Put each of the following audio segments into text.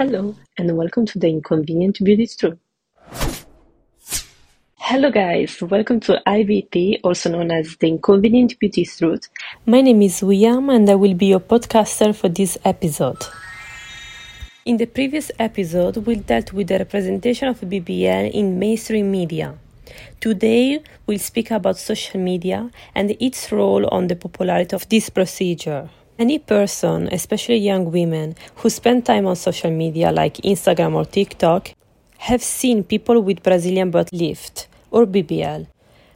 Hello, and welcome to the Inconvenient Beauty Truth. Hello, guys, welcome to IBT, also known as the Inconvenient Beauty Truth. My name is William, and I will be your podcaster for this episode. In the previous episode, we dealt with the representation of BBL in mainstream media. Today, we'll speak about social media and its role on the popularity of this procedure. Any person, especially young women, who spend time on social media like Instagram or TikTok, have seen people with Brazilian butt lift or BBL,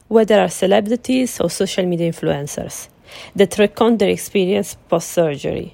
whether are celebrities or social media influencers, that recount their experience post surgery.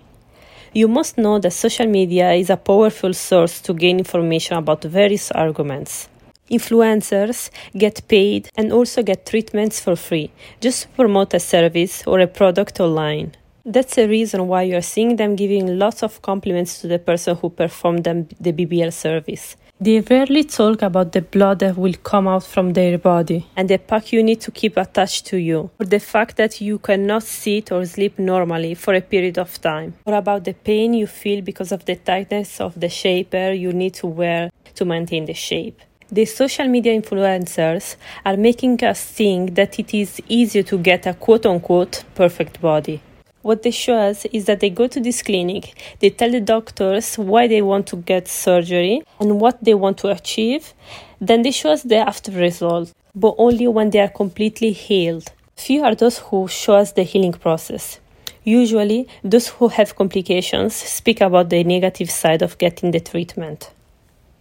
You must know that social media is a powerful source to gain information about various arguments. Influencers get paid and also get treatments for free just to promote a service or a product online. That's the reason why you're seeing them giving lots of compliments to the person who performed them the BBL service. They rarely talk about the blood that will come out from their body and the pack you need to keep attached to you, or the fact that you cannot sit or sleep normally for a period of time, or about the pain you feel because of the tightness of the shaper you need to wear to maintain the shape. The social media influencers are making us think that it is easier to get a quote unquote perfect body what they show us is that they go to this clinic, they tell the doctors why they want to get surgery and what they want to achieve. Then they show us the after result, but only when they are completely healed. Few are those who show us the healing process. Usually, those who have complications speak about the negative side of getting the treatment.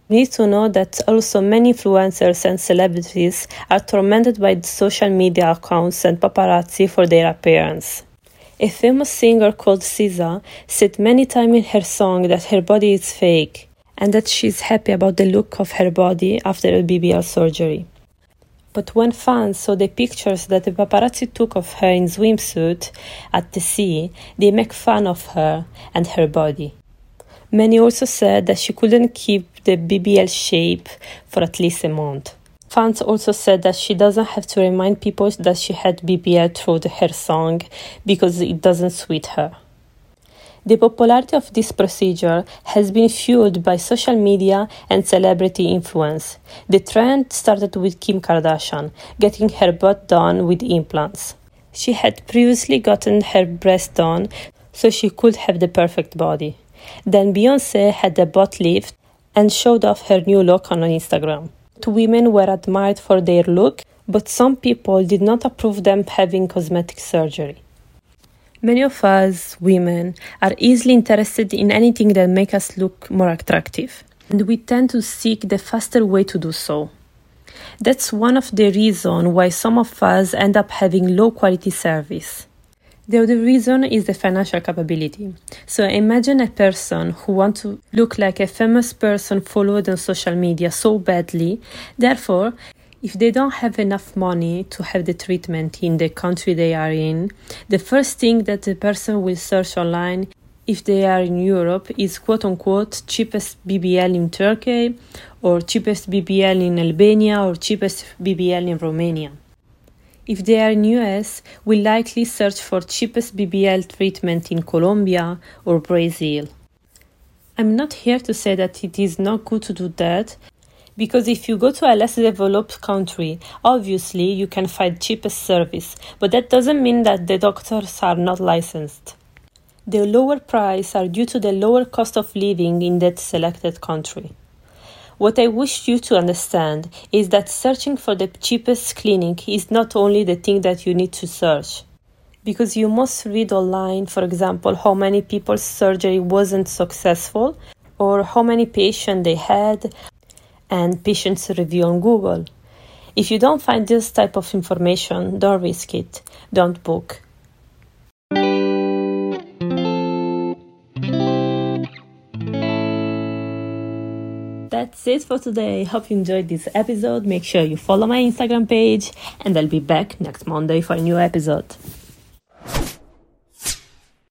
We need to know that also many influencers and celebrities are tormented by social media accounts and paparazzi for their appearance. A famous singer called SZA said many times in her song that her body is fake and that she's happy about the look of her body after a BBL surgery. But when fans saw the pictures that the paparazzi took of her in swimsuit at the sea, they make fun of her and her body. Many also said that she couldn't keep the BBL shape for at least a month. Fans also said that she doesn't have to remind people that she had BBL through her song because it doesn't suit her. The popularity of this procedure has been fueled by social media and celebrity influence. The trend started with Kim Kardashian getting her butt done with implants. She had previously gotten her breast done so she could have the perfect body. Then Beyonce had the butt lift and showed off her new look on Instagram women were admired for their look, but some people did not approve them having cosmetic surgery. Many of us, women, are easily interested in anything that makes us look more attractive, and we tend to seek the faster way to do so. That's one of the reasons why some of us end up having low quality service. The other reason is the financial capability. So imagine a person who wants to look like a famous person followed on social media so badly. Therefore, if they don't have enough money to have the treatment in the country they are in, the first thing that the person will search online if they are in Europe is quote unquote cheapest BBL in Turkey or cheapest BBL in Albania or cheapest BBL in Romania. If they are in US, we likely search for cheapest BBL treatment in Colombia or Brazil. I'm not here to say that it is not good to do that, because if you go to a less developed country, obviously you can find cheapest service, but that doesn't mean that the doctors are not licensed. The lower price are due to the lower cost of living in that selected country. What I wish you to understand is that searching for the cheapest clinic is not only the thing that you need to search. Because you must read online, for example, how many people's surgery wasn't successful, or how many patients they had, and patients review on Google. If you don't find this type of information, don't risk it. Don't book. that's it for today. Hope you enjoyed this episode. Make sure you follow my Instagram page, and I'll be back next Monday for a new episode.